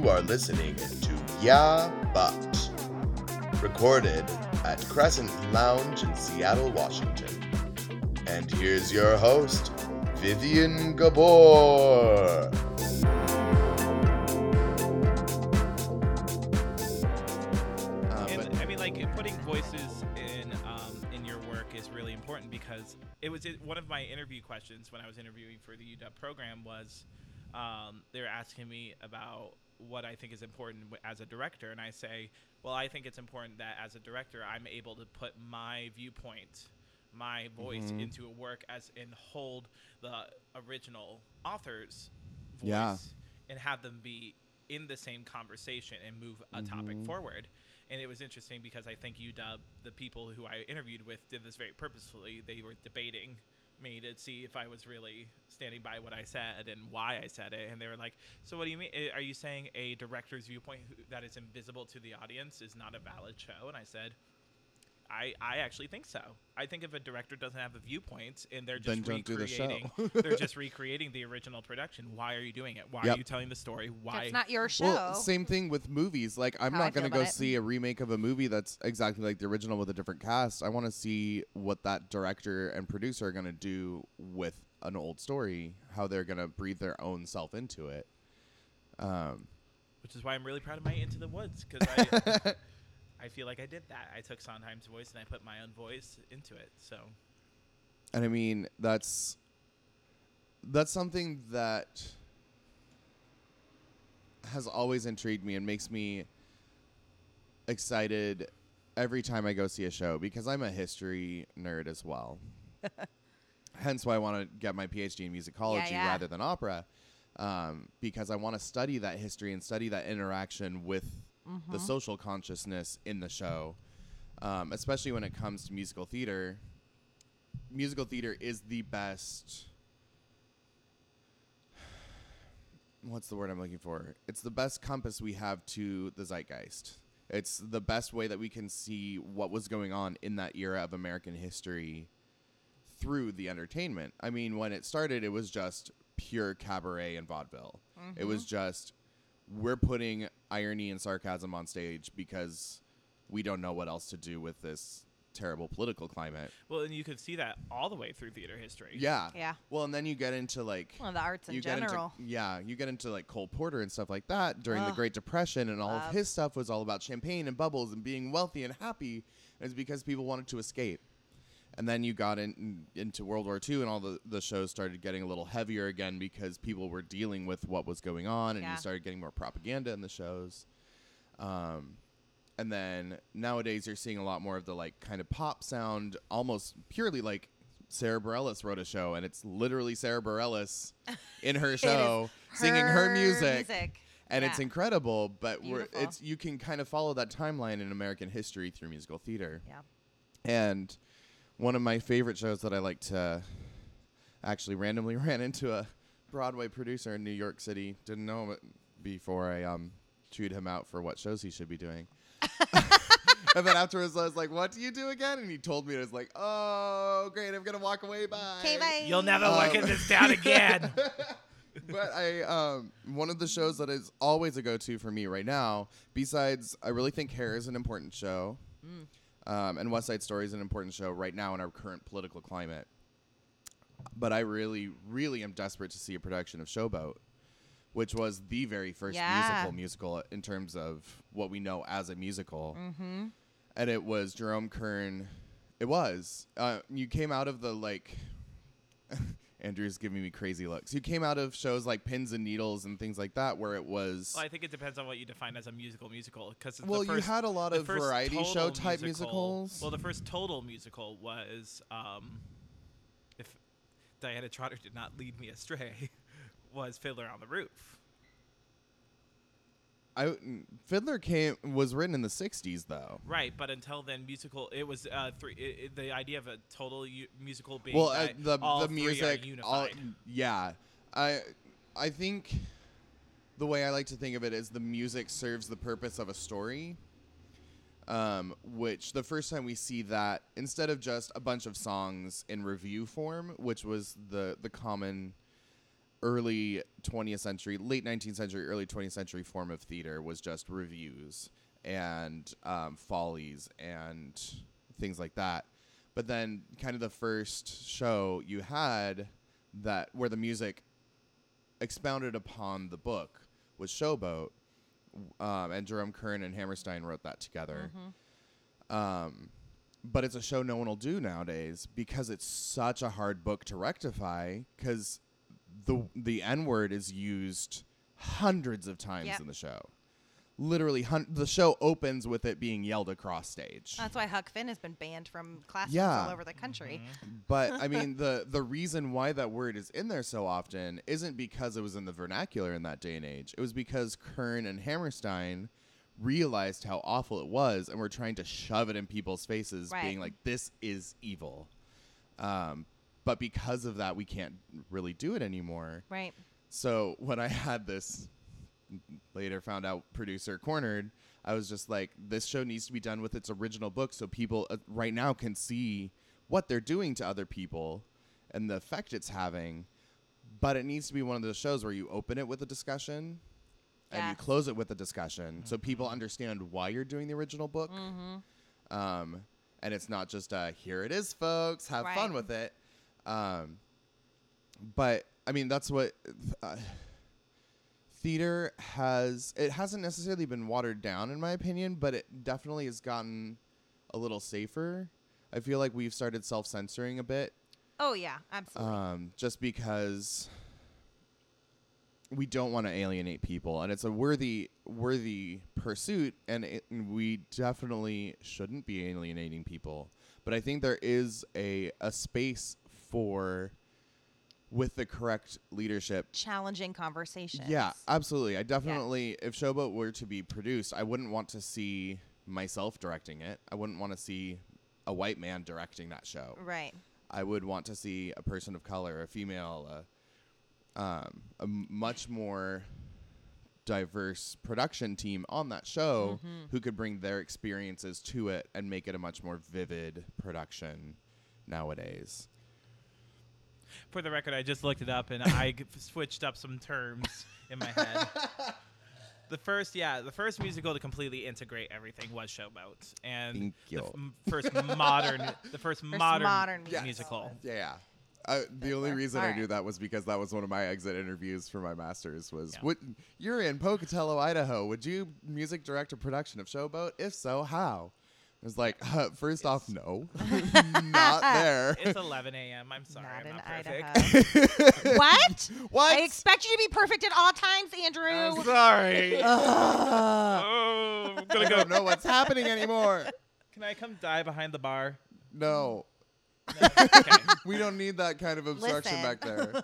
You are listening to Yeah But, recorded at Crescent Lounge in Seattle, Washington. And here's your host, Vivian Gabor. And I mean, like putting voices in in your work is really important because it was one of my interview questions when I was interviewing for the UW program was um, they were asking me about what I think is important as a director, and I say, well, I think it's important that as a director, I'm able to put my viewpoint, my voice Mhm. into a work as and hold the original author's voice Yeah. and have them be in the same conversation and move a topic Mhm. forward. And it was interesting because I think UW, the people who I interviewed with, did this very purposefully. They were debating me to see if I was really standing by what I said and why I said it. And they were like, "So what do you mean? eh, Are you saying a director's viewpoint that is invisible to the audience is not a valid show?" And I said. I, I actually think so. I think if a director doesn't have a viewpoint and they're just don't do the show. recreating, they're just recreating the original production. Why are you doing it? Why Yep. are you telling the story? Why? That's not your show. well, same thing with movies. Like I'm How not gonna go about it. see a remake of a movie that's exactly like the original with a different cast. I want to see what that director and producer are gonna do with an old story. How they're gonna breathe their own self into it. Um, which is why I'm really proud of my Into the Woods because I, I feel like I did that. I took Sondheim's voice and I put my own voice into it. So And I mean, that's that's something that has always intrigued me and makes me excited every time I go see a show because I'm a history nerd as well. Hence why I want to get my PhD in musicology yeah. rather than opera. Um, because I want to study that history and study that interaction with the social consciousness in the show, um, especially when it comes to musical theater musical theater is the best what's the word I'm looking for? It's the best compass we have to the zeitgeist. It's the best way that we can see what was going on in that era of American history through the entertainment. I mean, when it started, it was just pure cabaret and vaudeville. It was just we're putting irony and sarcasm on stage because we don't know what else to do with this terrible political climate. well, and you could see that all the way through theater history. Yeah. Yeah. Well, and then you get into like Well, the arts in you general. Get into, yeah, you get into like Cole Porter and stuff like that during the Great Depression, and all of his stuff was all about champagne and bubbles and being wealthy and happy. And it's because people wanted to escape. And then you got in, into World War II, and all the, the shows started getting a little heavier again because people were dealing with what was going on, and Yeah. you started getting more propaganda in the shows. Um, and then nowadays you're seeing a lot more of the like kind of pop sound, almost purely like Sara Bareilles wrote a show, and it's literally Sara Bareilles in her show singing her music, and it's incredible. But we're, it's you can kind of follow that timeline in American history through musical theater. Yeah. And one of my favorite shows that I like to actually randomly ran into a Broadway producer in New York City. Didn't know him before I um chewed him out for what shows he should be doing. and then afterwards, I was like, "What do you do again?" And he told me, and I was like, "Oh, great! I'm gonna walk away. Bye." Okay, bye. You'll never Um, work in this town again. but I um one of the shows that is always a go-to for me right now. Besides, I really think Hair is an important show, um, and West Side Story is an important show right now in our current political climate. But I really, really am desperate to see a production of Showboat, which was the very first Yeah. musical musical in terms of what we know as a musical. Mm-hmm. And it was Jerome Kern. It was. Uh, you came out of the like. Andrew's giving me crazy looks. You came out of shows like Pins and Needles and things like that, where it was. well, I think it depends on what you define as a musical musical. Because Well, you had a lot of variety show type musical- musicals. Well, the first total musical was, um, if Diana Trotter did not lead me astray, was Fiddler on the Roof. I Fiddler came was written in the '60s though. Right, but until then, musical it was uh, three. i i the idea of a total u- musical being well, uh, the the music, all, yeah. I I think the way I like to think of it is the music serves the purpose of a story. Um, which the first time we see that instead of just a bunch of songs in review form, which was the the common early 20th century, late 19th century, early 20th century form of theater was just reviews and um, follies and things like that. But then, kind of the first show you had that where the music expounded upon the book was Showboat, um, and Jerome Kern and Hammerstein wrote that together. Um, but it's a show no one will do nowadays because it's such a hard book to rectify because the the N word is used hundreds of times Yep. in the show. Literally, hun- the show opens with it being yelled across stage. That's why Huck Finn has been banned from classrooms Yeah. all over the country. But I mean, the the reason why that word is in there so often isn't because it was in the vernacular in that day and age. It was because Kern and Hammerstein realized how awful it was and were trying to shove it in people's faces, Right. being like, "This is evil." Um, but because of that, we can't really do it anymore. Right. So when I had this later found out producer cornered, I was just like, this show needs to be done with its original book so people uh, right now can see what they're doing to other people and the effect it's having. But it needs to be one of those shows where you open it with a discussion and you close it with a discussion so people understand why you're doing the original book. Mm-hmm. Um, and it's not just a here it is, folks, have fun with it. Um, but I mean, that's what uh, theater has. It hasn't necessarily been watered down, in my opinion, but it definitely has gotten a little safer. I feel like we've started self censoring a bit, Oh yeah, absolutely. um, just because we don't want to alienate people, and it's a worthy worthy pursuit, and, it, and we definitely shouldn't be alienating people. But I think there is a a space for with the correct leadership Challenging conversations. yeah, absolutely. I definitely, if Showboat were to be produced, I wouldn't want to see myself directing it. I wouldn't want to see a white man directing that show. Right. I would want to see a person of color, a female, a, um, a much more diverse production team on that show Mm-hmm. who could bring their experiences to it and make it a much more vivid production nowadays. For the record, I just looked it up and I g- switched up some terms in my head. The first, yeah, the first musical to completely integrate everything was Showboat, and Thank the you. f- m- first modern, the first, modern, modern Yes. musical. Yeah, yeah. Uh, the only work. reason I Alright. knew that was because that was one of my exit interviews for my master's. Was Yeah. what you're in Pocatello, Idaho? Would you music direct a production of Showboat? If so, how? I was like, uh, first off, no, not there. It's 11 a.m. I'm sorry, Not I'm in not perfect. Idaho. what? what? I expect you to be perfect at all times, Andrew. I'm sorry. Oh, I'm I gonna go. don't know what's happening anymore. Can I come die behind the bar? No, No, okay. we don't need that kind of obstruction Listen. back there.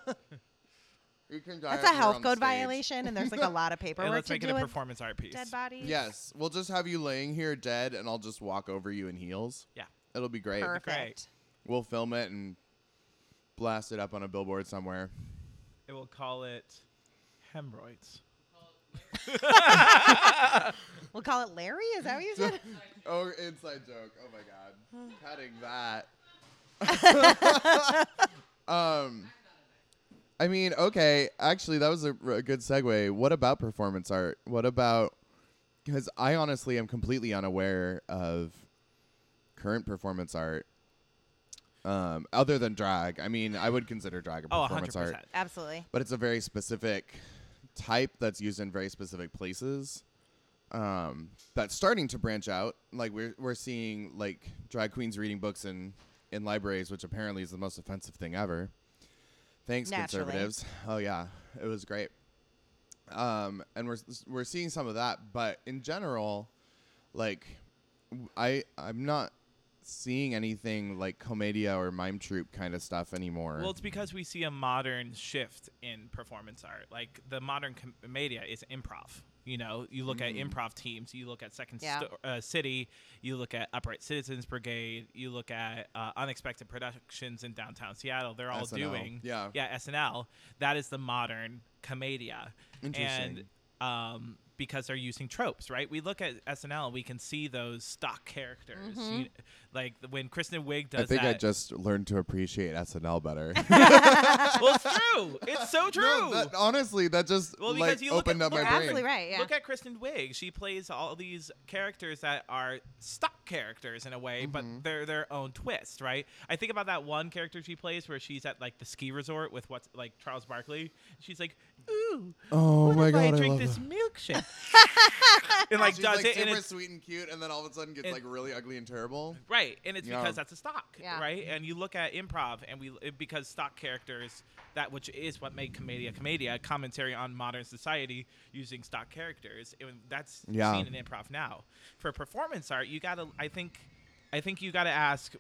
You can die That's a health code stage. violation, and there's like a lot of paperwork. And paperwork let's to make it do a with performance art piece. dead bodies. Yes, we'll just have you laying here dead, and I'll just walk over you in heels. Yeah. It'll be great. Perfect. We'll film it and blast it up on a billboard somewhere. It will call it hemorrhoids. We'll call it Larry. Is that what you said? Oh, inside joke. Oh my god. Cutting that. um I mean, okay, actually that was a, a good segue. What about performance art? What about cuz I honestly am completely unaware of current performance art. Um, other than drag, I mean, I would consider drag a Oh, performance 100%. art. Absolutely. but it's a very specific type that's used in very specific places um, that's starting to branch out like we're, we're seeing like drag queens reading books in, in libraries which apparently is the most offensive thing ever thanks Naturally. conservatives oh yeah it was great um, and we're, we're seeing some of that but in general like w- i i'm not seeing anything like commedia or mime troupe kind of stuff anymore Well, it's because we see a modern shift in performance art. Like the modern com- media is improv. You know, you look at improv teams, you look at Second Yeah. Sto- uh, City, you look at Upright Citizens Brigade, you look at uh, Unexpected Productions in downtown Seattle. They're all SNL. doing Yeah. yeah SNL. That is the modern commedia. Interesting. And um, because they're using tropes, right? We look at SNL, we can see those stock characters. Mm-hmm. You, like when Kristen Wiig does I think that. I just learned to appreciate SNL better. well, it's true. It's so true. No, that, honestly, that just Well, because like you opened at- up look my brain. Absolutely right. Yeah. Look at Kristen Wiig. She plays all these characters that are stock characters in a way, but Mm-hmm. they're their own twist, right? I think about that one character she plays where she's at like the ski resort with what's like Charles Barkley. She's like, "Ooh, Oh what my if god, I I drink love this that. milkshake?" and like She's does like it, and super it's sweet and cute, and then all of a sudden gets and- like really ugly and terrible. Right, and it's Yeah. because that's a stock, Yeah. right? And you look at improv, and we it- because stock characters that which is what made Commedia Commedia commentary on modern society using stock characters, and that's Yeah. seen in improv now. For performance art, you gotta, I think, I think you gotta ask,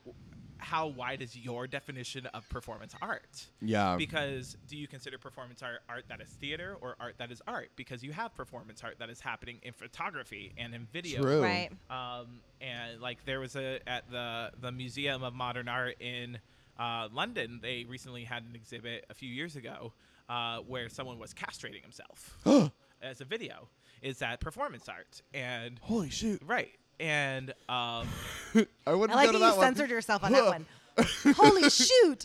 how wide is your definition of performance art? Yeah, Because do you consider performance art art that is theater or art that is art? Because you have performance art that is happening in photography and in video True. Right. um, and like there was a at the the Museum of Modern Art in uh, London. They recently had an exhibit a few years ago uh, where someone was castrating himself as a video. Is that performance art? And Holy shoot! right, and um, I wouldn't I like go to that you one. censored yourself on that one. Holy shoot!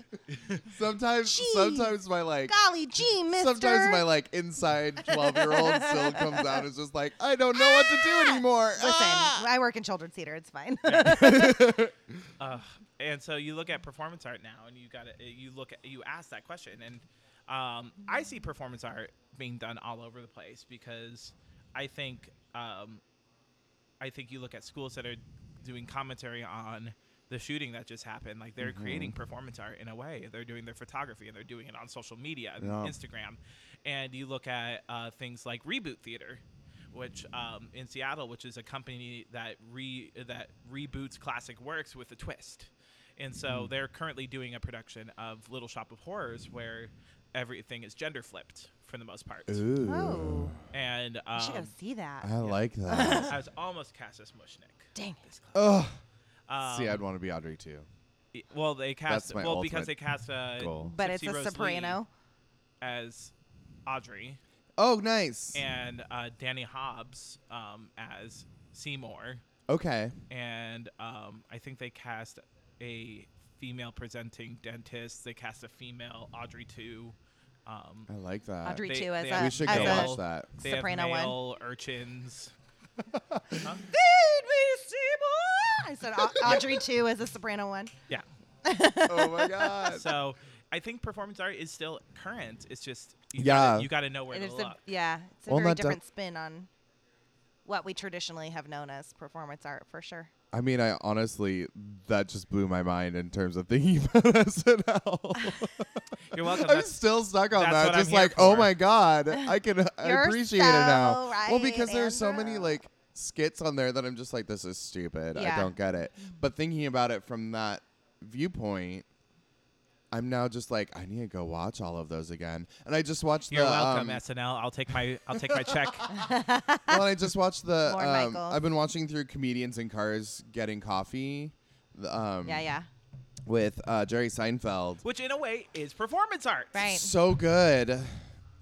Sometimes, Gee. sometimes my like, Golly gee, mister. sometimes my like inside twelve year old still comes out. It's just like I don't know what to do anymore. Listen, Ah! I work in children's theater. It's fine. uh, and so you look at performance art now, and you got to you look at you ask that question, and um, I see performance art being done all over the place because I think um, I think you look at schools that are doing commentary on the shooting that just happened. Like they're creating performance art in a way. They're doing their photography and they're doing it on social media, Yeah. Instagram, and you look at uh, things like Reboot Theater. Which um, in Seattle, which is a company that re that reboots classic works with a twist, and so they're currently doing a production of Little Shop of Horrors where everything is gender flipped for the most part. Ooh, oh, And I should go um, see that. I like that. I was almost cast as Mushnik. Dang. This close. Ugh. Um, See, I'd want to be Audrey too. i- well, they cast That's my well because they cast uh, goal. but it's a Rose Lee soprano. as Audrey Oh, nice. and uh, Danny Hobbs um, as Seymour, okay. and um, I think they cast a female presenting dentist. They cast a female Audrey too. Um, I like that. Audrey They- too as they a have we should as go a watch that. they soprano have one. male urchins. Huh? Feed me, Seymour. I said Au- Audrey II as a soprano one. Yeah. oh my god. So I think performance art is still current. It's just you Yeah. gotta, you got to know where It to is look. a, yeah, it's a Well, very that def- different spin on what we traditionally have known as performance art for sure. I mean, I honestly, that just blew my mind in terms of thinking about SNL. You're welcome. I'm That's- still stuck on that. what I'm Just here like, oh my god, I can I You're appreciate it now. so well, because there's so many like skits on there that I'm just like, this is stupid. I don't get it. But thinking about it from that viewpoint, I'm now just like, I need to go watch all of those again. And I just watched You're the. welcome, um, SNL. I'll take my I'll take my check. well, I just watched the. Lorne Um, Michaels. I've been watching through comedians in cars getting coffee. the, Um, Yeah, yeah. With uh, Jerry Seinfeld. Which in a way is performance art. Right. So good,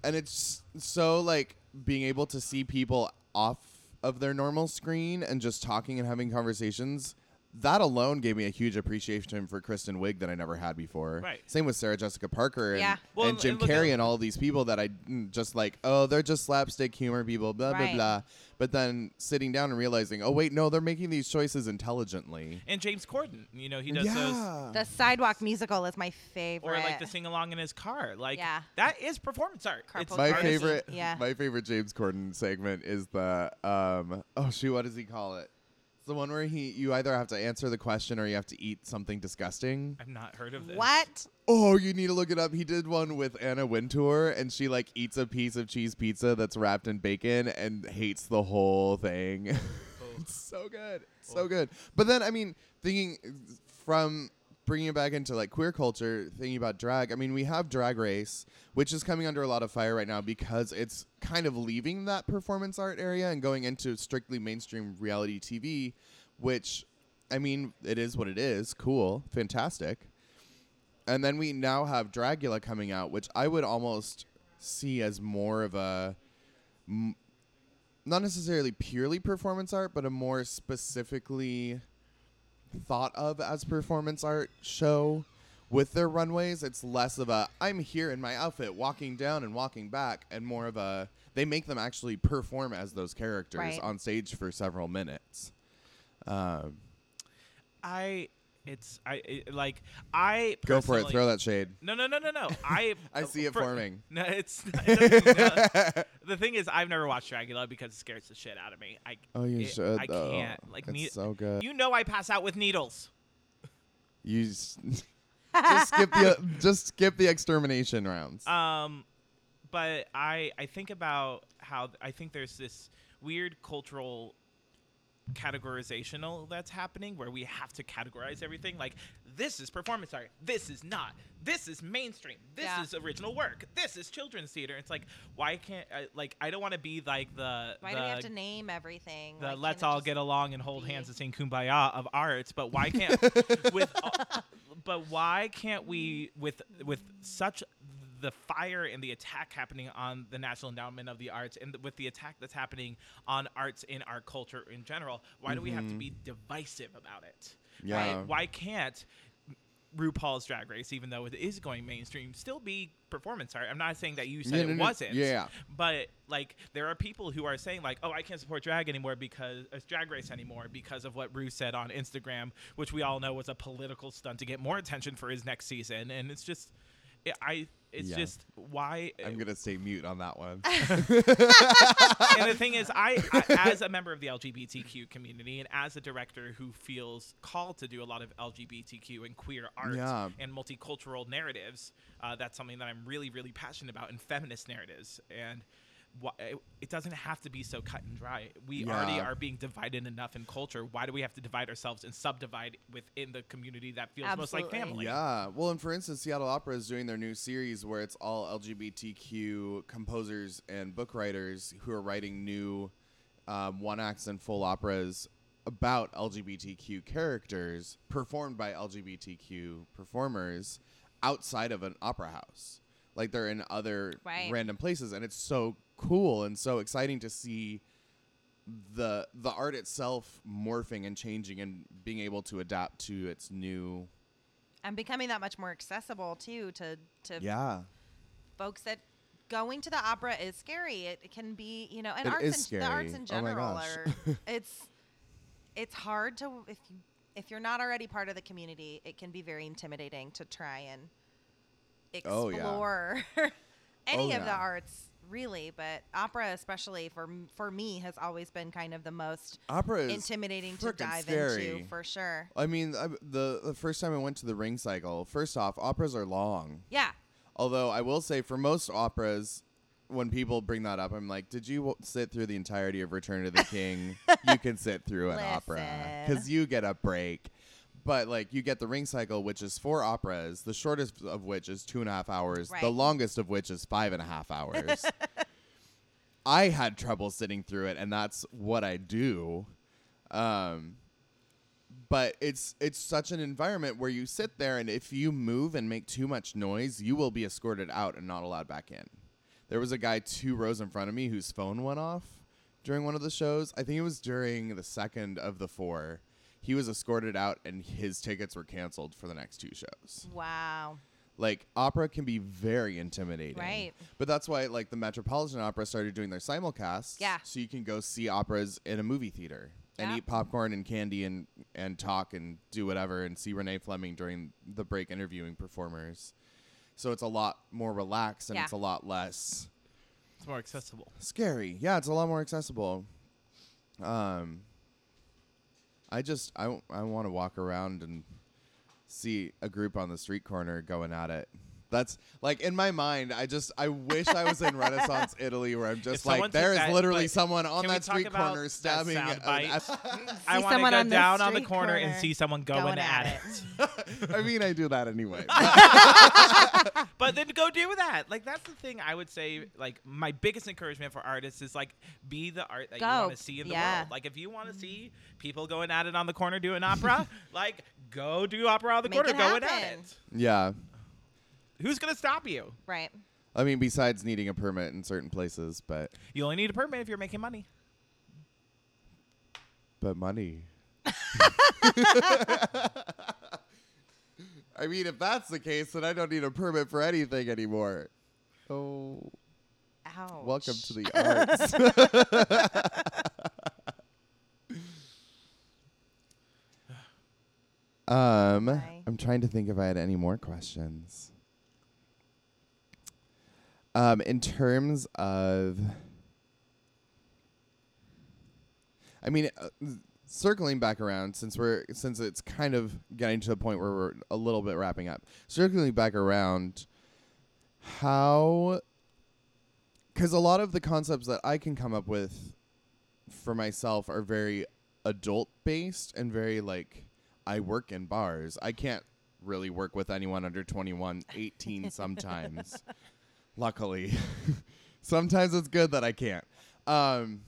and it's so like being able to see people off of their normal screen and just talking and having conversations. That alone gave me a huge appreciation for Kristen Wiig that I never had before. Right. Same with Sarah Jessica Parker and, Yeah. Well, and Jim and Carrey at- and all these people that I mm, just like, oh, they're just slapstick humor people, blah, Right. blah, blah. But then sitting down and realizing, oh, wait, no, they're making these choices intelligently. And James Corden, you know, he does those. The sidewalk musical is my favorite. or like the sing along in his car. Like Yeah. that is performance art. It's my favorite Yeah. my favorite James Corden segment is the um oh shoot what does he call it? It's the one where he you either have to answer the question or you have to eat something disgusting. I've not heard of this. What? Oh, you need to look it up. He did one with Anna Wintour and she like eats a piece of cheese pizza that's wrapped in bacon and hates the whole thing. it's oh. so good. Oh. So good. But then I mean thinking from bringing it back into like queer culture, thinking about drag. I mean, we have Drag Race, which is coming under a lot of fire right now because it's kind of leaving that performance art area and going into strictly mainstream reality TV, which I mean, it is what it is. Cool, fantastic. And then we now have Dragula coming out, which I would almost see as more of a m- not necessarily purely performance art, but a more specifically thought of as performance art show with their runways. It's less of a I'm here in my outfit walking down and walking back and more of a they make them actually perform as those characters Right. on stage for several minutes. Um, I it's I it, like I go for it, throw that shade. No, no, no, no, no. I I see it for- forming. No, it's it no. the thing is I've never watched Dragula because it scares the shit out of me. I Oh, you it- should. I though. can't like it's ne- so good. You know I pass out with needles. You s- just skip the just skip the extermination rounds. Um, but I I think about how I think there's this weird cultural categorizational that's happening where we have to categorize everything like this is performance art this is not this is mainstream this Yeah. is original work this is children's theater it's like why can't I, like i don't want to be like the Why the, do we have to name everything? the can't let's all get along and hold be- hands and sing kumbaya of art but why can't with all- but why can't we with with such the fire and the attack happening on the National Endowment of the Arts and with the attack that's happening on arts in our culture in general why do we have to be mm-hmm. divisive about it Yeah. Right? why can't RuPaul's Drag Race, even though it is going mainstream, still be performance art. I'm not saying that you said Yeah, it no, no, wasn't. yeah. But like, there are people who are saying like, "Oh, I can't support drag anymore because it's Drag Race anymore because of what Ru said on Instagram, which we all know was a political stunt to get more attention for his next season." And it's just, it, I, it's Yeah. just why. I'm gonna stay mute on that one. and the thing is, I, I, as a member of the LGBTQ community and as a director who feels called to do a lot of LGBTQ and queer art Yeah. and multicultural narratives, uh, that's something that I'm really, really passionate about, and feminist narratives. And it, it doesn't have to be so cut and dry. We already are being divided enough in culture. Why do we have to divide ourselves and subdivide within the community that feels most like family? Yeah. Well, and for instance, Seattle Opera is doing their new series where it's all LGBTQ composers and book writers who are writing new um, one acts and full operas about LGBTQ characters performed by LGBTQ performers outside of an opera house. Like they're in other Right. random places, and it's so cool and so exciting to see the the art itself morphing and changing and being able to adapt to its new and becoming that much more accessible too to to yeah folks that going to the opera is scary. It, it can be, you know, and It arts in, the arts in Oh general gosh. are it's it's hard to if you if you're not already part of the community, it can be very intimidating to try and Oh, yeah. explore oh, any Oh, of the arts really, but opera especially for for me has always been kind of the most opera intimidating to dive scary. into for sure. I mean, I, the the first time I went to the Ring Cycle, first off, operas are long. Yeah. Although I will say, for most operas, when people bring that up, I'm like, "Did you w- sit through the entirety of Return to the King? you can sit through an opera because you get a break." But like, you get the Ring Cycle, which is four operas, the shortest of which is two and a half hours, Right. the longest of which is five and a half hours. I had trouble sitting through it, and that's what I do. Um, but it's it's such an environment where you sit there, and if you move and make too much noise, you will be escorted out and not allowed back in. There was a guy two rows in front of me whose phone went off during one of the shows. I think it was during the second of the four. He was escorted out, and his tickets were canceled for the next two shows Wow. like opera can be very intimidating Right. but that's why like the metropolitan opera started doing their simulcasts Yeah. so you can go see operas in a movie theater and Yeah. eat popcorn and candy and and talk and do whatever and see renee fleming during the break interviewing performers so it's a lot more relaxed and Yeah. it's a lot less It's more accessible. scary yeah it's a lot more accessible um i just i, I want to walk around and see a group on the street corner going at it that's like in my mind i just i wish i was in renaissance italy where i'm just If someone like took there is that- literally but someone on can we that talk street about corner that stabbing sound a- bite? a- I See want to someone go on the down on the street corner, and corner see someone going, going at, at it. i mean i do that anyway but then go do that. Like that's the thing I would say. Like my biggest encouragement for artists is like be the art that you Go. want to see in the Yeah. world. Like if you want to see people going at it on the corner doing opera, like go do opera on the Make corner it going at happen. it. yeah Who's gonna stop you? Right. i mean besides needing a permit in certain places but You only need a permit if you're making money. But money. I mean, if that's the case, then I don't need a permit for anything anymore. Oh, Ouch. welcome to the arts. um, Bye. I'm trying to think if I had any more questions. Um, in terms of, I mean, uh, circling back around since we're since it's kind of getting to the point where we're a little bit wrapping up. Circling back around, how? Because a lot of the concepts that I can come up with for myself are very adult based and very like I work in bars. I can't really work with anyone under 21, 18 sometimes. Luckily. sometimes it's good that I can't. Um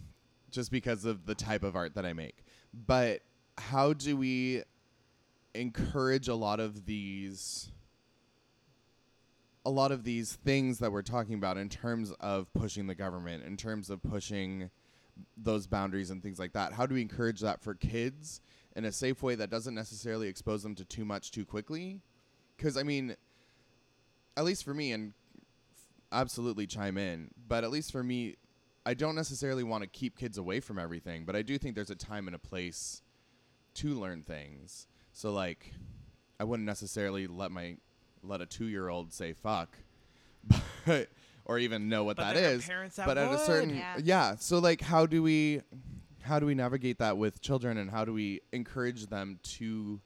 just because of the type of art that I make. But how do we encourage a lot of these a lot of these things that we're talking about in terms of pushing the government, in terms of pushing those boundaries and things like that. How do we encourage that for kids in a safe way that doesn't necessarily expose them to too much too quickly? Because I mean, at least for me, and absolutely chime in, but at least for me, I don't necessarily want to keep kids away from everything, but I do think there's a time and a place to learn things. So like, I wouldn't necessarily let my let a two year old say fuck, but or even know what But that there are is. parents that but at a certain Yeah. yeah. So like, how do we how do we navigate that with children, and how do we encourage them to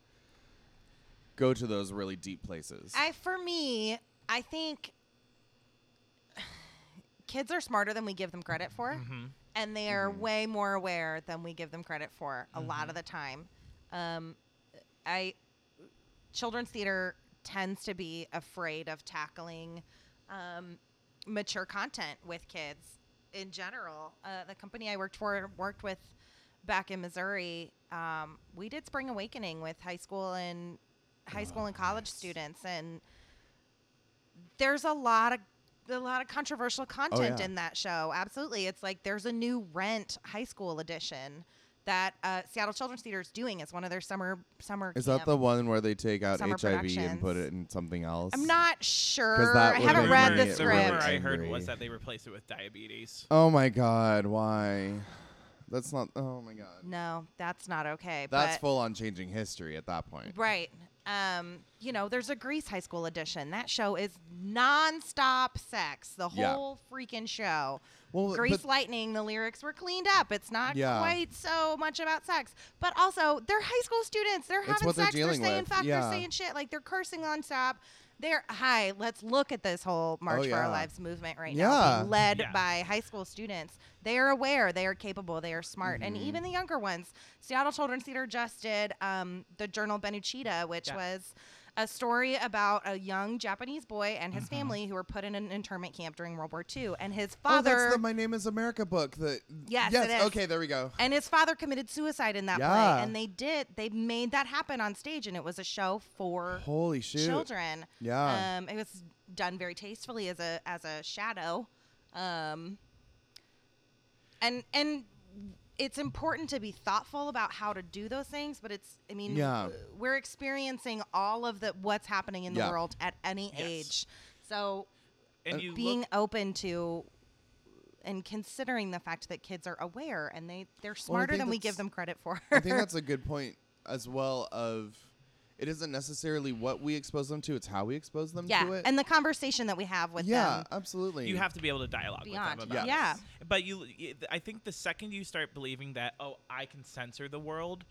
go to those really deep places? I for me, I think kids are smarter than we give them credit for, Mhm. and they are Mhm. way more aware than we give them credit for a lot of the time. Um, I children's theater tends to be afraid of tackling um, mature content with kids in general. Uh, the company I worked for worked with back in Missouri. Um, we did Spring Awakening with high school and high school and college students, and there's a lot of a lot of controversial content yeah. in that show. Absolutely, it's like there's a new Rent high school edition that uh, Seattle Children's Theater is doing. It's one of their summer summer. is camp. that the one where they take out Summer HIV and put it in something else? I'm not sure. that I haven't read the really The rumor script. I heard was that they replaced it with diabetes. Oh my god, why? That's not. Oh my god. No, that's not okay. That's but, full on changing history at that point. Right. Um, you know, there's a Grease High School edition. That show is nonstop sex. The Yeah. whole freaking show. Well, Grease but- Lightning, the lyrics were cleaned up. It's not Yeah. quite so much about sex. But also, they're high school students. They're having what they're sex. They're dealing saying with. fuck. Yeah. They're saying shit. Like, they're cursing on stop. They're, hi, let's look at this whole March for Oh, yeah. Our Lives movement right Yeah. now. being led Yeah. by high school students. They are aware. They are capable. They are smart. And Mm-hmm. even the younger ones. Seattle Children's Theater just did um, the Journal Ben Uchida, which Yeah. was a story about a young Japanese boy and Mm-hmm. his family who were put in an internment camp during World War II. And his father. Oh, that's the My Name Is America book. That Yes, yes. Okay, there we go. and his father committed suicide in that Yeah. play. And they did. They made that happen on stage, and it was a show for Holy shoot. children. Yeah. Um, it was done very tastefully as a as a shadow. Um, and and it's important to be thoughtful about how to do those things, but it's I mean Yeah. we're experiencing all of the what's happening in the Yeah. world at any Yes. age. So And uh, you being look, open to and considering the fact that kids are aware and they they're smarter think than we give them credit for. I think that's a good point as well. Of it isn't necessarily what we expose them to; it's how we expose them yeah, to it. and the conversation that we have with yeah, them. Yeah, absolutely. you have to be able to dialogue Beyond. with them about Yeah. this. But you, I think the second you start believing that, oh, I can censor the world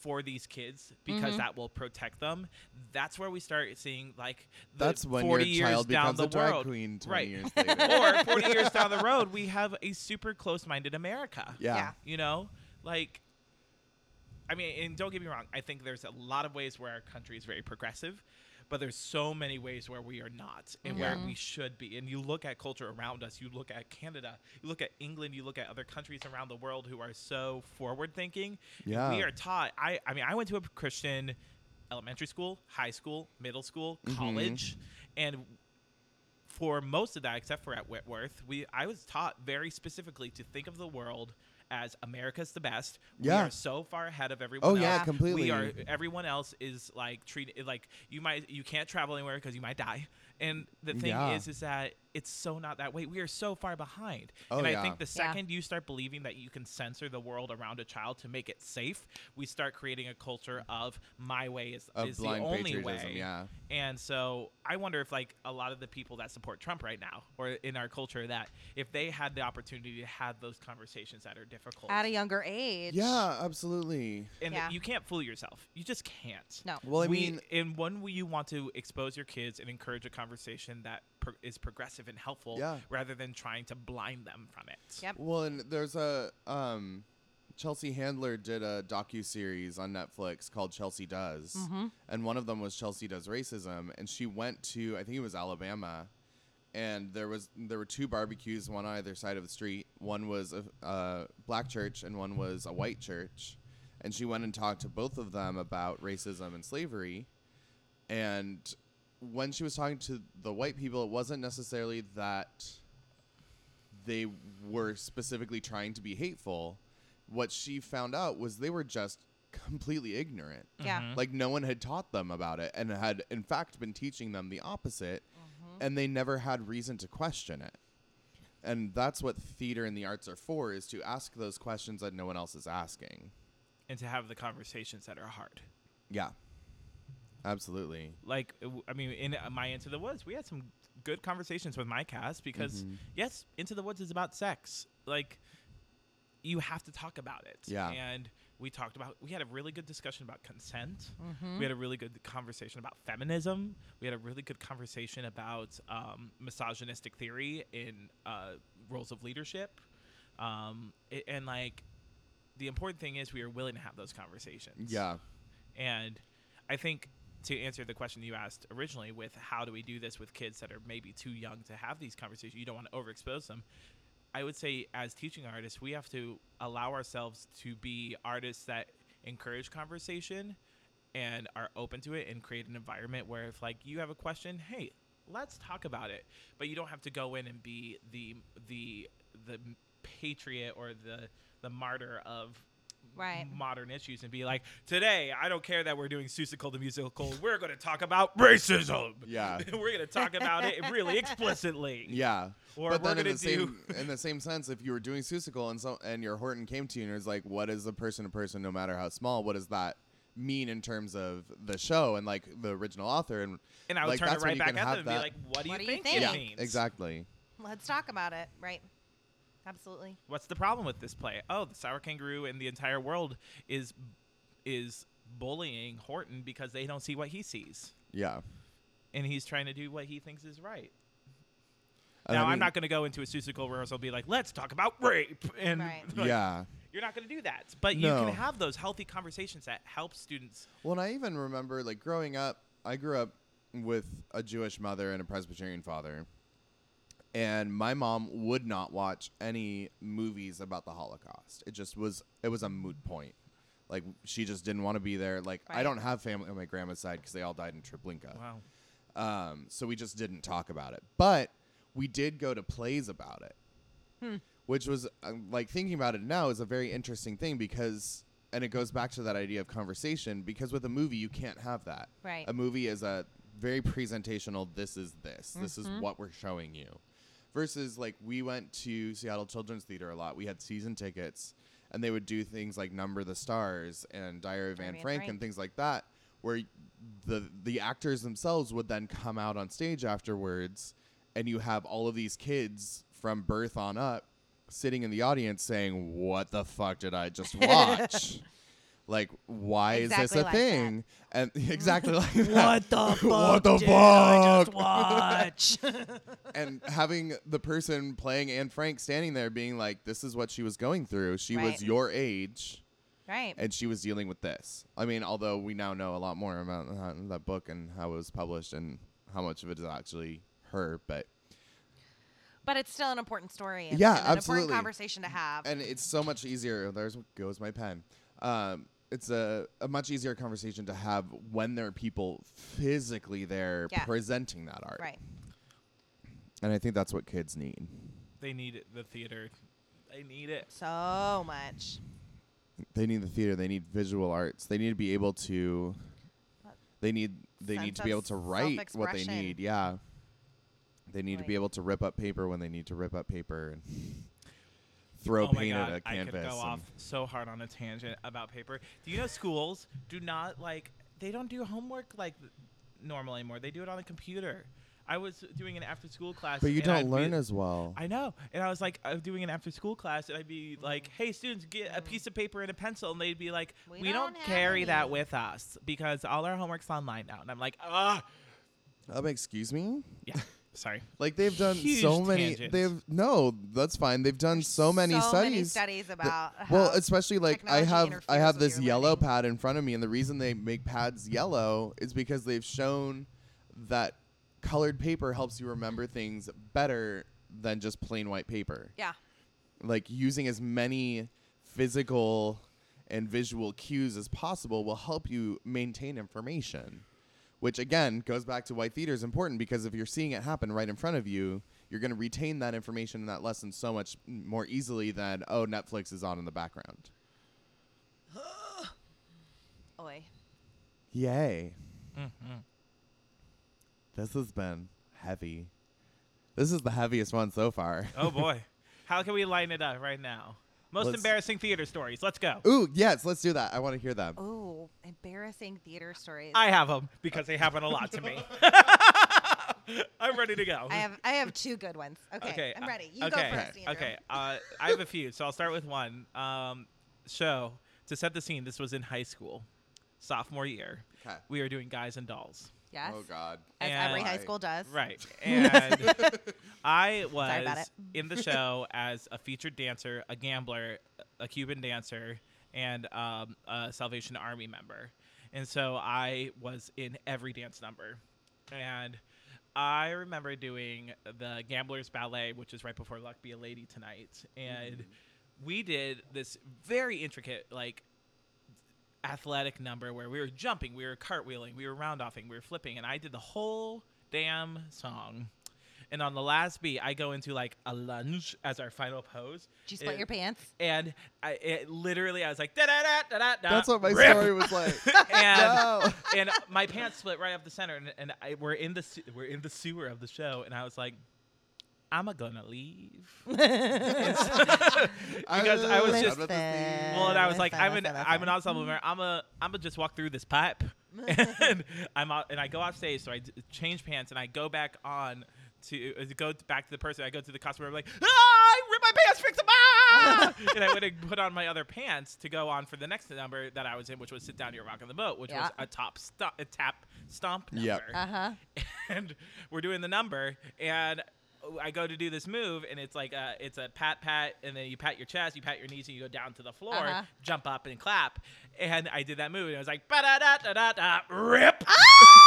for these kids because Mm-hmm. that will protect them, that's where we start seeing like the That's when 40 your years child down becomes the a drag road. queen 20 right. years later. or 40 years down the road, we have a super close-minded America. yeah. Yeah. You know, like, I mean, and don't get me wrong. I think there's a lot of ways where our country is very progressive, but there's so many ways where we are not and where we should be. And you look at culture around us. You look at Canada. You look at England. You look at other countries around the world who are so forward-thinking. Yeah. we are taught. I, I mean, I went to a Christian elementary school, high school, middle school, Mm-hmm. college, and for most of that, except for at Whitworth, we I was taught very specifically to think of the world as America's the best. Yeah. We are so far ahead of everyone Oh else. yeah, Yeah. completely. We are everyone else is like treated like you might you can't travel anywhere because you might die. And the thing Yeah. is is that it's so not that way. We are so far behind. Oh, and I yeah. think the Yeah. second you start believing that you can censor the world around a child to make it safe, we start creating a culture of my way is, is the only way. yeah. And so I wonder if like a lot of the people that support Trump right now or in our culture that if they had the opportunity to have those conversations that are difficult At a younger age. Yeah, absolutely. and Yeah. you can't fool yourself. You just can't. No. Well, I we, mean, and when will you want to expose your kids and encourage a conversation that pro- is progressive and helpful, Yeah. rather than trying to blind them from it. Yep. well, and there's a um, Chelsea Handler did a docu series on Netflix called Chelsea Does, Mm-hmm. and one of them was Chelsea Does Racism, and she went to I think it was Alabama, and there was there were two barbecues, one on either side of the street. One was a, a black church, and one was a white church, and she went and talked to both of them about racism and slavery, and when she was talking to the white people, it wasn't necessarily that they were specifically trying to be hateful. What she found out was they were just completely ignorant. Yeah. Mhm. Like no one had taught them about it and had in fact been teaching them the opposite and they never had reason to question it. And that's what theater and the arts are for is to ask those questions that no one else is asking. And to have the conversations that are hard. Yeah. Absolutely. like I mean, in uh, my Into the Woods, we had some good conversations with my cast because Mhm. yes, Into the Woods is about sex. Like you have to talk about it. Yeah. And we talked about we had a really good discussion about consent. Mm-hmm. We had a really good conversation about feminism. We had a really good conversation about um, misogynistic theory in uh, roles of leadership. Um, i- and like the important thing is we are willing to have those conversations. Yeah. And I think to answer the question you asked originally with how do we do this with kids that are maybe too young to have these conversations, you don't want to overexpose them. I would say as teaching artists, we have to allow ourselves to be artists that encourage conversation and are open to it and create an environment where if like you have a question, hey, let's talk about it. But you don't have to go in and be the the the patriot or the the martyr of Right. modern issues and be like, today I don't care that we're doing Seussical the musical. We're going to talk about racism. Yeah. we're going to talk about it really explicitly. Yeah. Or but then in the same in the same sense, if you were doing Seussical and so and your Horton came to you and was like, "What is a person to person, no matter how small? What does that mean in terms of the show and like the original author?" And And I would like, turn it right back at them and be like, what do What you do you think, think? it "Yeah, means? exactly." Let's talk about it. Right. Absolutely. What's the problem with this play? Oh, the sour kangaroo and the entire world is is bullying Horton because they don't see what he sees. Yeah. And he's trying to do what he thinks is right. And now, I I'm mean- not going to go into a Seussical where I'll be like, let's talk about rape. And Right. like, yeah. You're not going to do that, but you can have those healthy conversations that help students. Well, and I even remember like growing up. I grew up with a Jewish mother and a Presbyterian father, and my mom would not watch any movies about the Holocaust. It just was it was a moot point. Like she just didn't want to be there. Like I don't have family on my grandma's side because they all died in Treblinka. Wow. Um, so we just didn't talk about it. But we did go to plays about it, which was uh, like thinking about it now is a very interesting thing because, and it goes back to that idea of conversation because with a movie you can't have that. Right. A movie is a very presentational. This is this. This is what we're showing you. Versus like we went to Seattle Children's Theater a lot. We had season tickets, and they would do things like Number the Stars and Diary of Anne Frank Frank. and things like that, where the the actors themselves would then come out on stage afterwards, and you have all of these kids from birth on up sitting in the audience saying, "What the fuck did I just watch?" Like, why is this a like thing? And exactly like that. What the fuck? What the did I just fuck? watch? and having the person playing Anne Frank standing there being like, "This is what she was going through. She Right. was your age." Right. and she was dealing with this. I mean, although we now know a lot more about that, that book and how it was published and how much of it is actually her, but But it's still an important story. And, Yeah, and an absolutely. important conversation to have. and it's so much easier. There's goes my pen. Um, it's a, a much easier conversation to have when there are people physically there Yeah. presenting that art. right. And I think that's what kids need. they need the theater They need it. So much. They need the theater. They need visual arts. They need to be able to. They need they need to be able to write what they need. Yeah. They need to be able to rip up paper when they need to rip up paper and throw oh paint god, at a I canvas. I could go off so hard on a tangent about paper. Do you know schools do not like they don't do homework like normal anymore. They do it on the computer. I was doing an after school class. but you don't I'd be- learn as well. I know. And I was like, I was doing an after school class, and I'd be like, hey, students, get a piece of paper and a pencil. And they'd be like, We we, don't, don't have carry that with us because all our homework's online now. And I'm like, ah, Um, excuse me. yeah, sorry. Like they've done Huge so many. tangents. They've no, that's fine. They've done so many so studies. many studies about well, how especially like I technology have I interferes have with this your yellow learning. pad in front of me, and the reason they make pads yellow is because they've shown that colored paper helps you remember things better than just plain white paper. yeah. Like using as many physical and visual cues as possible will help you maintain information. Which again goes back to why theater is important because if you're seeing it happen right in front of you, you're going to retain that information and that lesson so much more easily than oh Netflix is on in the background. Oi. Yay. Mm-hmm. This has been heavy. This is the heaviest one so far. Oh boy, how can we lighten it up right now? Most Let's- embarrassing theater stories. Let's go. Ooh, yes, let's do that. I want to hear them. Ooh, embarrassing theater stories. I have them because they happen a lot to me. I'm ready to go. I have I have two good ones. Okay, Okay, I'm uh, ready. You okay, go first, Andrew. Okay, uh, I have a few, so I'll start with one. Um, so to set the scene, this was in high school, sophomore year. 'Kay. We were doing Guys and Dolls. Yes. Oh God. As And- every high school does. Right. And I Sorry about was it. in the show as a featured dancer, a gambler, a Cuban dancer, and um, a Salvation Army member. And so I was in every dance number. And I remember doing the Gambler's Ballet, which is right before Luck Be a Lady tonight. And we did this very intricate, like, athletic number where we were jumping, we were cartwheeling, we were round offing, we were flipping, and I did the whole damn song. And on the last beat, I go into like a lunge as our final pose. Did you split And- your pants? And I it, literally, I was like, da da da da da. That's what my rip. story was like. And no. and my pants split right up the center, and, and I, we're in the we're in the sewer of the show, and I was like, I'm a gonna leave. because I was just- Done with this thing. Well, and I was like, I'm an I'm an ensemble member. I'm a I'm gonna just walk through this pipe, and I'm out, and I go off stage. So I d- change pants, and I go back on to uh, go back to the person. I go to the customer. I'm like, ah, I ripped my pants, fix them, ah! and I went and put on my other pants to go on for the next number that I was in, which was sit down, you're rocking the boat, which was a top stu- a tap stomp number Yep. Uh huh. and we're doing the number and I go to do this move and it's like a, it's a pat pat and then you pat your chest, you pat your knees and you go down to the floor, Uh-huh. jump up and clap. And I did that move and it was like ba da da da da da rip. and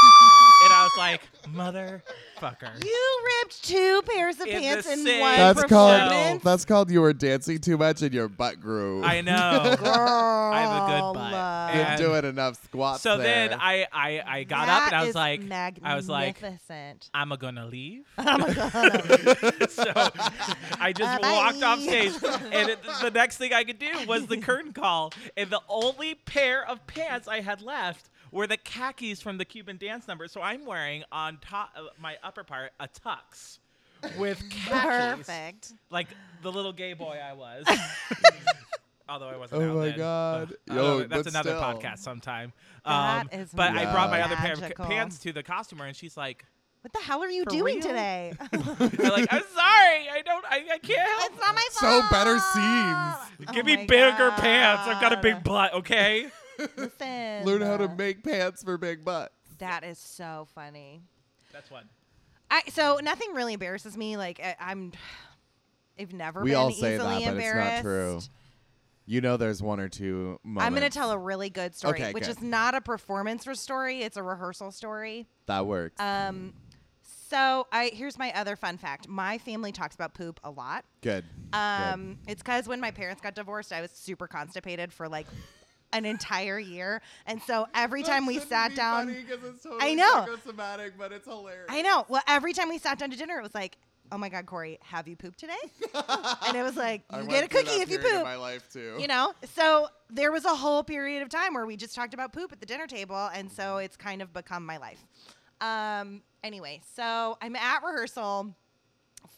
I was like, motherfucker. You ripped two pairs of In the pants in same one That's called performance. that's called you were dancing too much and your butt grew. I know. Girl, I have a good butt. Uh, You're And- doing enough squats. So there. then I, I, I got That up and I was is like I was like magnificent. I'm gonna leave. oh my god. so I just Bye-bye. walked off stage, and it, the next thing I could do was the curtain call, and the only pair of pants I had left were the khakis from the Cuban dance number. So I'm wearing on top of my upper part a tux with khakis, Perfect. like the little gay boy I was. Although I wasn't. Oh out my then. God. Uh, Yo, that's but another still. podcast sometime. Um, is but I brought my Yeah. other pair of magical. pants to the costumer, and she's like, What the hell are you For doing real? today? I'm like, I'm sorry, I don't, I, I can't help. it's not my fault. So better seams. Oh Give me my bigger pants. I've got a big butt, okay? Listen. Learn how to make pants for big butts. That is so funny. That's one. I so nothing really embarrasses me. Like I, I'm, I've never We been all say easily that, but it's not true. You know, there's one or two moments. I'm gonna tell a really good story, Okay, which good. is not a performance story. It's a rehearsal story. that works. Um, so I here's my other fun fact. My family talks about poop a lot. Good. Um, it's because when my parents got divorced, I was super constipated for like an entire year, and so every time we sat down, I know. Psychosomatic, but it's hilarious. I know. Well, every time we sat down to dinner, it was like, "Oh my God, Corey, have you pooped today?" and it was like, "You went get a cookie if you period of poop." my life too. You know, so there was a whole period of time where we just talked about poop at the dinner table, and Mm-hmm. so it's kind of become my life. Um, anyway, so I'm at rehearsal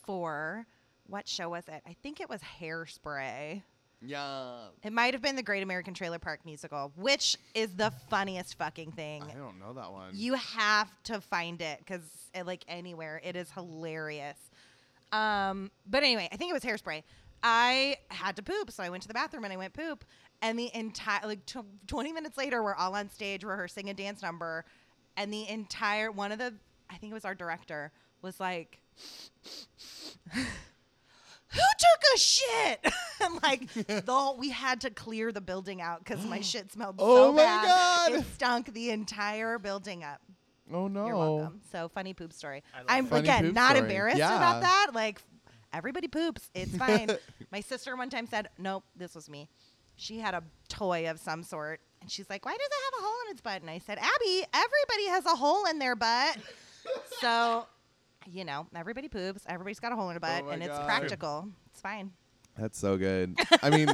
for what show was it? I think it was Hairspray. Yeah. It might have been the Great American Trailer Park musical, which is the funniest fucking thing. I don't know that one. You have to find it because, like, anywhere, it is hilarious. Um, but anyway, I think it was hairspray. I had to poop, so I went to the bathroom and I went poop. And the entire, like, tw- 20 minutes later, we're all on stage rehearsing a dance number. And the entire, one of the, I think it was our director, was like, who took a shit? and like, the whole, we had to clear the building out because my shit smelled Oh so my bad. God. It stunk the entire building up. oh no. You're welcome. So funny poop story. I love I'm. Funny again not story. embarrassed Yeah. about that. Like everybody poops. It's fine. My sister one time said, "Nope, this was me." She had a toy of some sort, and she's like, "Why does it have a hole in its butt?" And I said, "Abby, everybody has a hole in their butt." so, you know, everybody poops. Everybody's got a hole in their butt, Oh my and it's God. practical. It's fine. That's so good. I mean,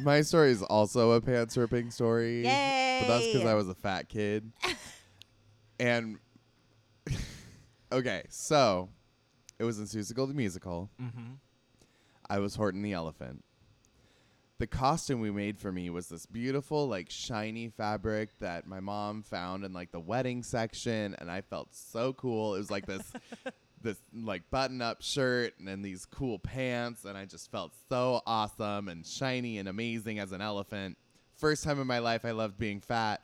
my story is also a pants ripping story. But that's because Yay. I was a fat kid. and okay, so it was in Seussical the musical. Mm-hmm. I was Horton the elephant. The costume we made for me was this beautiful, like shiny fabric that my mom found in like the wedding section, and I felt so cool. It was like this, this like button-up shirt and then these cool pants, and I just felt so awesome and shiny and amazing as an elephant. First time in my life I loved being fat.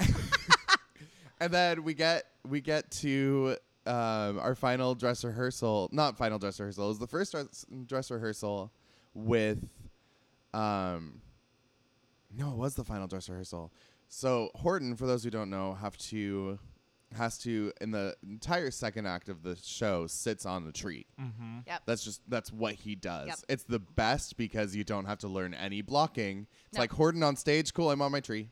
and then we get we get to um, our final dress rehearsal. Not final dress rehearsal. It was the first dress, dress rehearsal with. Um, no, it was the final dress rehearsal. So Horton, for those who don't know, have to has to in the entire second act of the show sits on the tree. Mm-hmm. Yep. That's just that's what he does. Yep. It's the best because you don't have to learn any blocking. It's No. like Horton on stage. Cool, I'm on my tree.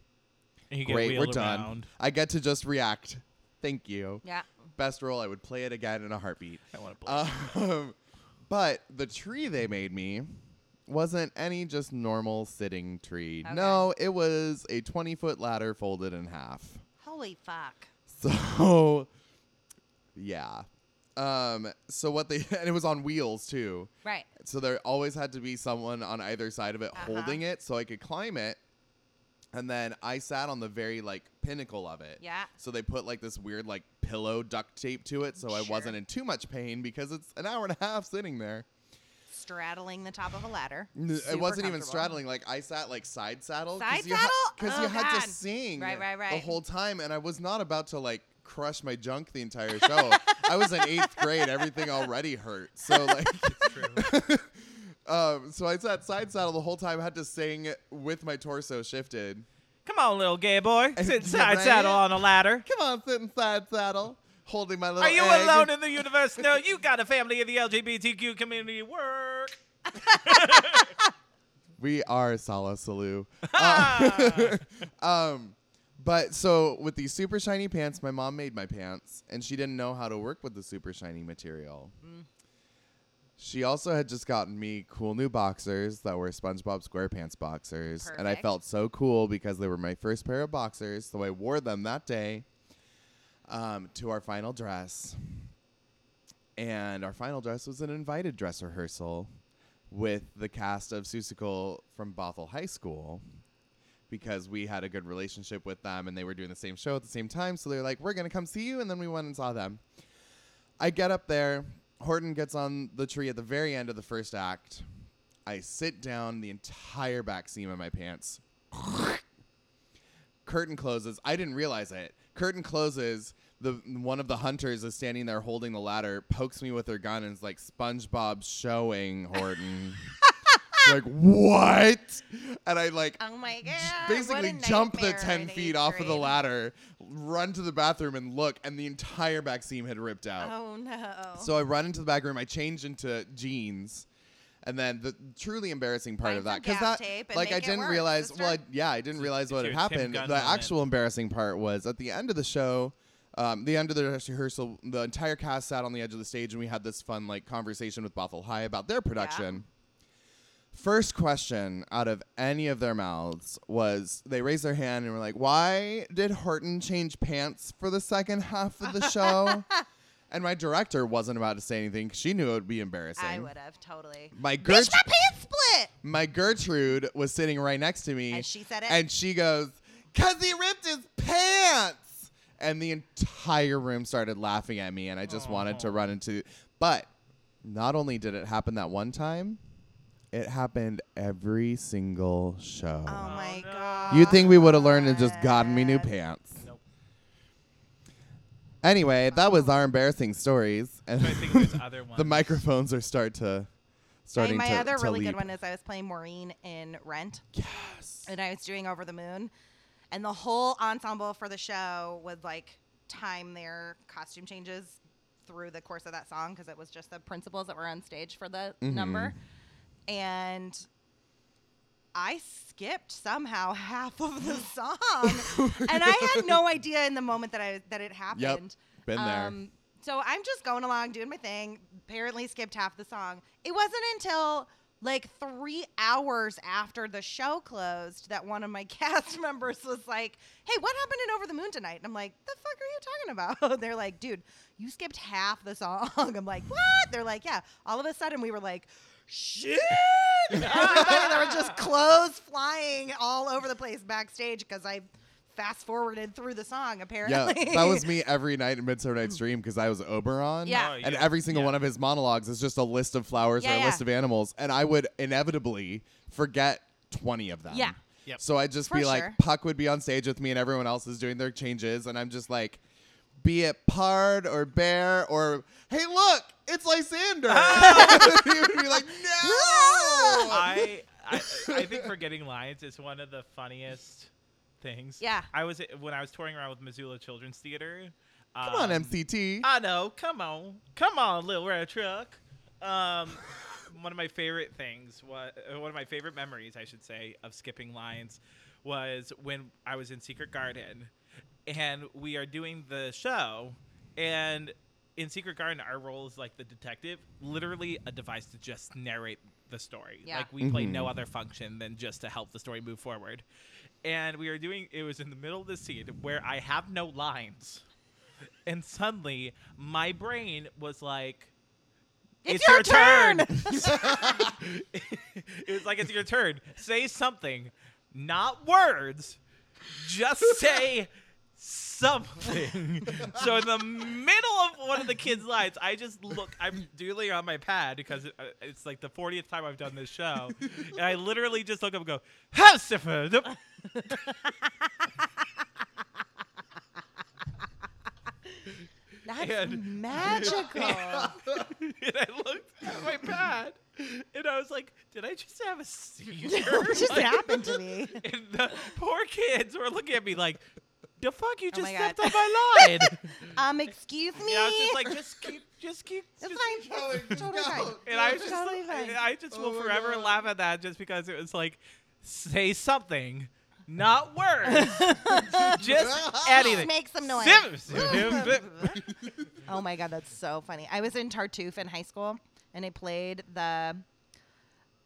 And you get Great, we're wheeled done. around. I get to just react. Thank you. Yeah. Best role. I would play it again in a heartbeat. I want to play. Um, but the tree they made me wasn't any just normal sitting tree. Okay. No, it was a 20 foot ladder folded in half. Holy fuck. So, yeah. Um, so what they and it was on wheels too. Right. So there always had to be someone on either side of it Uh-huh. holding it so I could climb it. And then I sat on the very like pinnacle of it. Yeah. So they put like this weird like pillow duct tape to it so I wasn't in too much pain because it's an hour and a half sitting there. Straddling the top of a ladder. N- it wasn't even straddling. Like I sat like side saddle. Side you saddle? Because Oh, you had God. to sing Right, right, right. the whole time, and I was not about to like crush my junk the entire show. I was in eighth grade. Everything already hurt. So like, True. um, so I sat side saddle the whole time. Had to sing with my torso shifted. Come on, little gay boy. Sit Yeah, side right? saddle on a ladder. Come on, sit in side saddle, holding my little. Are you egg. alone in the universe? No, you got a family in the LGBTQ community. Work. We are Sala Salu. Ah. Um, but so with these super shiny pants, my mom made my pants, and she didn't know how to work with the super shiny material. She also had just gotten me cool new boxers that were SpongeBob SquarePants boxers, and I felt so cool because they were my first pair of boxers. So I wore them that day um, to our final dress, and our final dress was an invited dress rehearsal with the cast of Seussical from Bothell High School because we had a good relationship with them and they were doing the same show at the same time. So they were like, we're going to come see you. And then we went and saw them. I get up there. Horton gets on the tree at the very end of the first act. I sit down, the entire back seam of my pants. Curtain closes. I didn't realize it. Curtain closes. The one of the hunters is standing there holding the ladder, pokes me with her gun, and is like, "SpongeBob showing Horton." like what? And I like Oh my god. basically jump the 10 feet eighth off of the ladder, run to the bathroom and look, and the entire back seam had ripped out. Oh no. So I run into the back room, I change into jeans. And then the truly embarrassing part Find of that, because gaff that, like, I didn't work, realize. sister. Well, I, yeah, I didn't realize what had happened. The moment. actual embarrassing part was at the end of the show. Um, the end of the rehearsal, the entire cast sat on the edge of the stage, and we had this fun like conversation with Bothell High about their production. First question out of any of their mouths was they raised their hand and were like, "Why did Horton change pants for the second half of the show?" and my director wasn't about to say anything 'cause she knew it would be embarrassing. I would have totally. My Bitch, my pants split. my Gertrude was sitting right next to me, And she said it? and she goes, "Cause he ripped his pants," and the entire room started laughing at me, and I just wanted to run into. But not only did it happen that one time, it happened every single show. Oh, oh my god. You'd think we would have learned and just gotten me new pants. Nope. Anyway, that was our embarrassing stories, and I think there's other ones. the microphones are start to And starting my to other to really leap. good one is I was playing Maureen in Rent. Yes. and I was doing Over the Moon, and the whole ensemble for the show would like time their costume changes through the course of that song because it was just the principals that were on stage for the number, and I skipped somehow half of the song, and I had no idea in the moment that I that it happened. been there. Um, so I'm just going along doing my thing. Apparently skipped half the song. It wasn't until like three hours after the show closed that one of my cast members was like, "Hey, what happened in Over the Moon tonight?" And I'm like, "The fuck are you talking about?" They're like, "Dude, you skipped half the song." I'm like, "What?" They're like, "Yeah." All of a sudden, we were like. Shit! There were just clothes flying all over the place backstage because I fast forwarded through the song. apparently. Yeah, Apparently, that was me every night in Midsummer Night's Dream because I was Oberon. Yeah. Oh, And every single Yeah. one of his monologues is just a list of flowers Yeah, or a yeah. list of animals. And I would inevitably forget 20 of them. Yeah. Yep. So I'd just For be like, sure. Puck would be on stage with me and everyone else is doing their changes. And I'm just like, be it Pard or Bear or, hey, look, it's Lysander. he would be like, no. I, I I think forgetting lines is one of the funniest things. Yeah. I was when I was touring around with Missoula Children's Theater. Come on, um, MCT. I know. Come on, come on, little red truck. Um, one of my favorite things, was, one of my favorite memories, I should say, of skipping lines, was when I was in Secret Garden, and we are doing the show, and in Secret Garden, our role is like the detective, literally a device to just narrate the story. Yeah. Like we play no other function than just to help the story move forward. And we are doing. It was in the middle of the scene where I have no lines and suddenly my brain was like It's your turn!" it was like it's your turn say something not words just say something so in the middle of one of the kids lines i just look i'm doodling on my pad because it, uh, it's like the 40th time i've done this show and i literally just look up and go. That's And- magical. and I looked at my pad, and I was like, "Did I just have a seizure?" what just Like- happened to me? And the poor kids were looking at me like, "The fuck, you Oh just my stepped God. on my line." Um, excuse me. and I was just like, "Just keep, just keep." it's just keep fine. It's totally fine. And I was just, Totally fine. I just will Oh my forever God. laugh at that just because it was like, say something, not words, just anything. Make some noise. Oh my god, that's so funny. I was in Tartuffe in high school, and I played the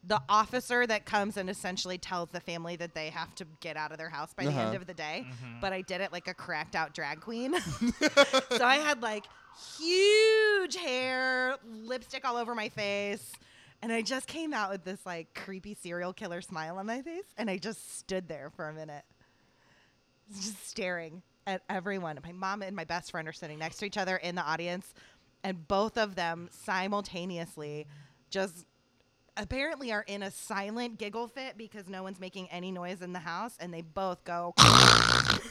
the officer that comes and essentially tells the family that they have to get out of their house by the end Uh-huh. of the day. But I did it like a cracked out drag queen. so I had like huge hair, lipstick all over my face. And I just came out with this like creepy serial killer smile on my face. And I just stood there for a minute, just staring at everyone. My mom and my best friend are sitting next to each other in the audience. And both of them simultaneously just apparently are in a silent giggle fit because no one's making any noise in the house. And they both go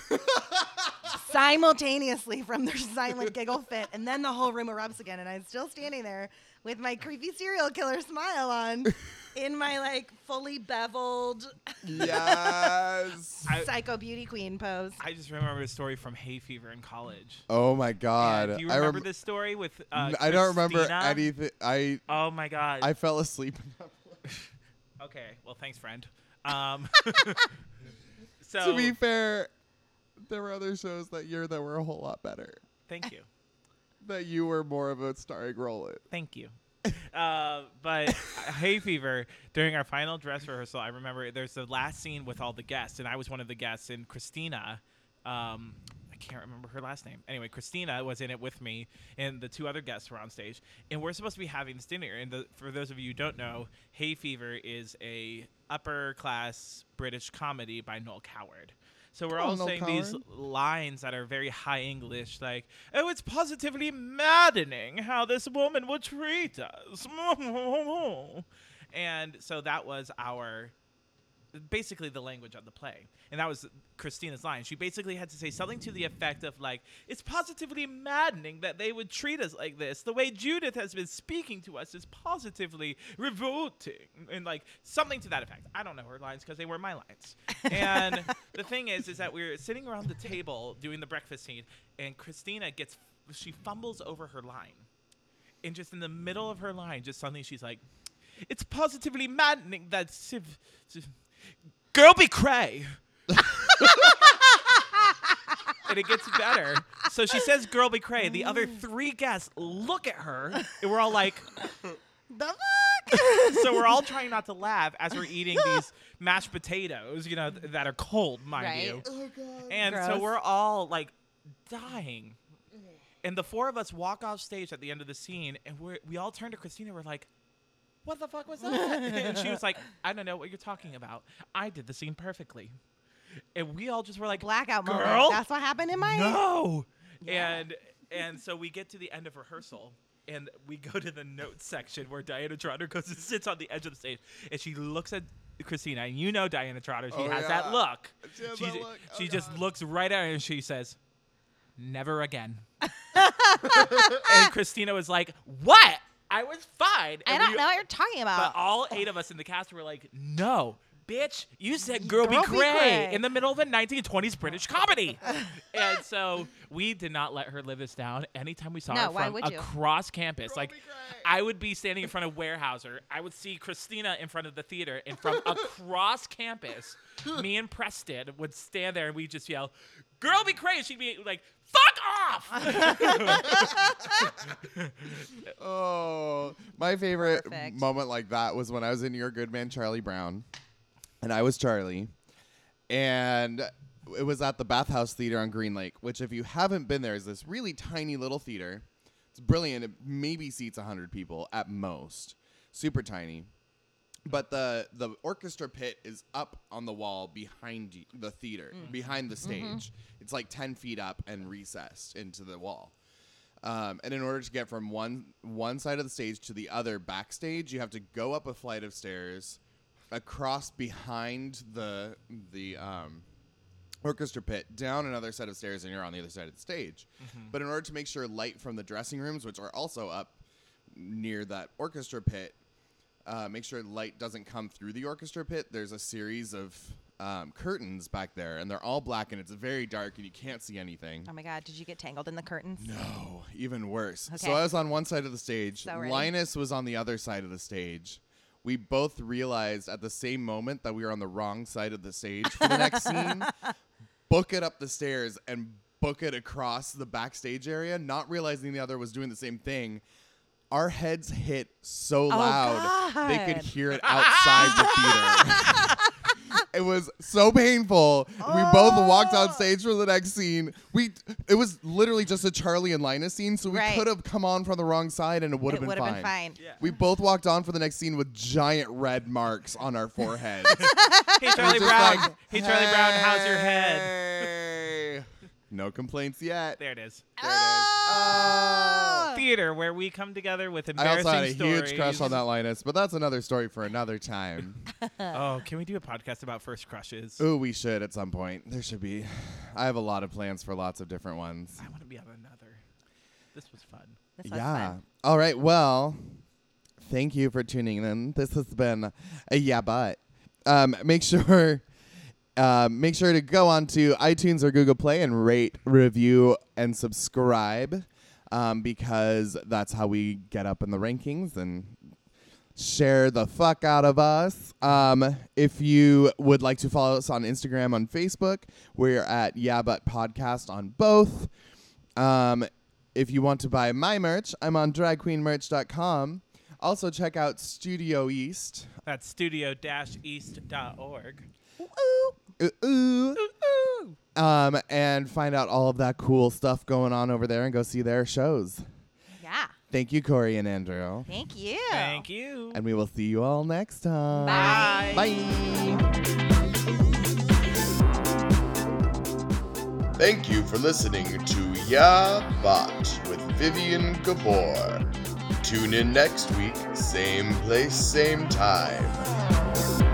simultaneously from their silent giggle fit, and then the whole room erupts again, and I'm still standing there with my creepy serial killer smile on, in my like fully beveled yes. I- psycho beauty queen pose. I just remember a story from hay fever in college. Oh my god. And do you I remember rem- this story with? Uh, N- I don't remember Christina? anything. I Oh my god. I fell asleep. okay. Well, thanks, friend. Um, so to be fair, there were other shows that year that were a whole lot better. Thank you. that you were more of a starring role in. Thank you. Uh, but hay fever during our final dress rehearsal, I remember there's the last scene with all the guests, and I was one of the guests, and Christina, um, I can't remember her last name. Anyway, Christina was in it with me, and the two other guests were on stage, and we're supposed to be having this dinner. And the, for those of you who don't know, Hay Fever is a upper class British comedy by Noel Coward. So we're all saying these lines that are very high English, like, "Oh, it's positively maddening how this woman would treat us," and so that was our basically the language of the play, and that was Christina's line. She basically had to say something to the effect of like, "It's positively maddening that they would treat us like this. The way Judith has been speaking to us is positively revolting," and like something to that effect. I don't know her lines because they were my lines. And the thing is, is that we're sitting around the table doing the breakfast scene, and Christina gets she fumbles over her line, and just in the middle of her line, just suddenly she's like, "It's positively maddening that Civ, Civ girl be cray." and it gets better. So she says, "Girl be cray." The other three guests look at her, and we're all like, The fuck? so we're all trying not to laugh as we're eating these mashed potatoes, you know, th- that are cold, mind Right. you. Oh. And so we're all like dying. And the four of us walk off stage at the end of the scene, and we we all turn to Christina. And we're like, "What the fuck was that?" and she was like, "I don't know what you're talking about. I did the scene perfectly." And we all just were like, Blackout Girl? moment. That's what happened in my. no and and so we get to the end of rehearsal and we go to the notes section where Diana Trotter goes and sits on the edge of the stage and she looks at Christina and you know Diana Trotter she Oh, has yeah. that look She has she, that look. Oh, she just God. looks right at her and she says never again and Christina was like what I was fine I don't we- know what you're talking about. but all eight of us in the cast were like, no. Bitch, you said girl, Girl be be cray cray. in the middle of a 1920s British comedy. and so we did not let her live this down. Anytime we saw No, her from across campus, like. I would be standing in front of Weyerhaeuser, I would see Christina in front of the theater, and from across campus, me and Preston would stand there and we just yell, "Girl, be cray!" And she'd be like, "Fuck off!" Oh, my favorite Perfect. moment like that was when I was in Your Good Man Charlie Brown, and I was Charlie, and it was at the Bathhouse Theater on Green Lake. Which, if you haven't been there, is this really tiny little theater. It's brilliant. It maybe seats hundred people at most. Super tiny. But the the orchestra pit is up on the wall behind the theater, behind the stage. It's like ten feet up and recessed into the wall. Um, and in order to get from one one side of the stage to the other backstage, you have to go up a flight of stairs, across behind the the um, orchestra pit, down another set of stairs, and you're on the other side of the stage. But in order to make sure light from the dressing rooms, which are also up near that orchestra pit, uh, make sure light doesn't come through the orchestra pit. There's a series of um, curtains back there, and they're all black, and it's very dark, and you can't see anything. oh my god, did you get tangled in the curtains? No, even worse. So I was on one side of the stage. So ready? Linus was on the other side of the stage. We both realized at the same moment that we were on the wrong side of the stage for the next scene. Book it up the stairs and book it across the backstage area, not realizing the other was doing the same thing. Our heads hit so oh, loud they could hear it outside the theater. It was so painful. We both walked on stage for the next scene. We it was literally just a Charlie and Linus scene, so we Right. could have come on from the wrong side and it would It have been, would fine. have been fine. Yeah. We both walked on for the next scene with giant red marks on our foreheads. hey Charlie Just Brown, like, hey Charlie Brown, how's your head? "Hey." No complaints yet. There it is. There it is. Oh! Theater where we come together with I embarrassing also had a stories. huge crush on that Linus, but that's another story for another time. Oh, can we do a podcast about first crushes? Ooh, we should at some point. There should be. I have a lot of plans for lots of different ones. I want to be on another. This was fun. This was yeah. fun. All right. Well, thank you for tuning in. This has been a yeah, but um, make sure. Um, make sure to go on to iTunes or Google Play and rate, review, and subscribe um, because that's how we get up in the rankings and share the fuck out of us. Um, if you would like to follow us on Instagram, on Facebook, we're at Yeah But Podcast on both. Um, if you want to buy my merch, I'm on dragqueenmerch.com. Also, check out Studio East. That's studio-east.org. Ooh, ooh. Um, and find out all of that cool stuff going on over there and go see their shows. Yeah. Thank you, Corey and Andrew. Thank you. Thank you. And we will see you all next time. Bye. Bye. Thank you for listening to Yeah But with Vivian Gabor. Tune in next week, same place, same time.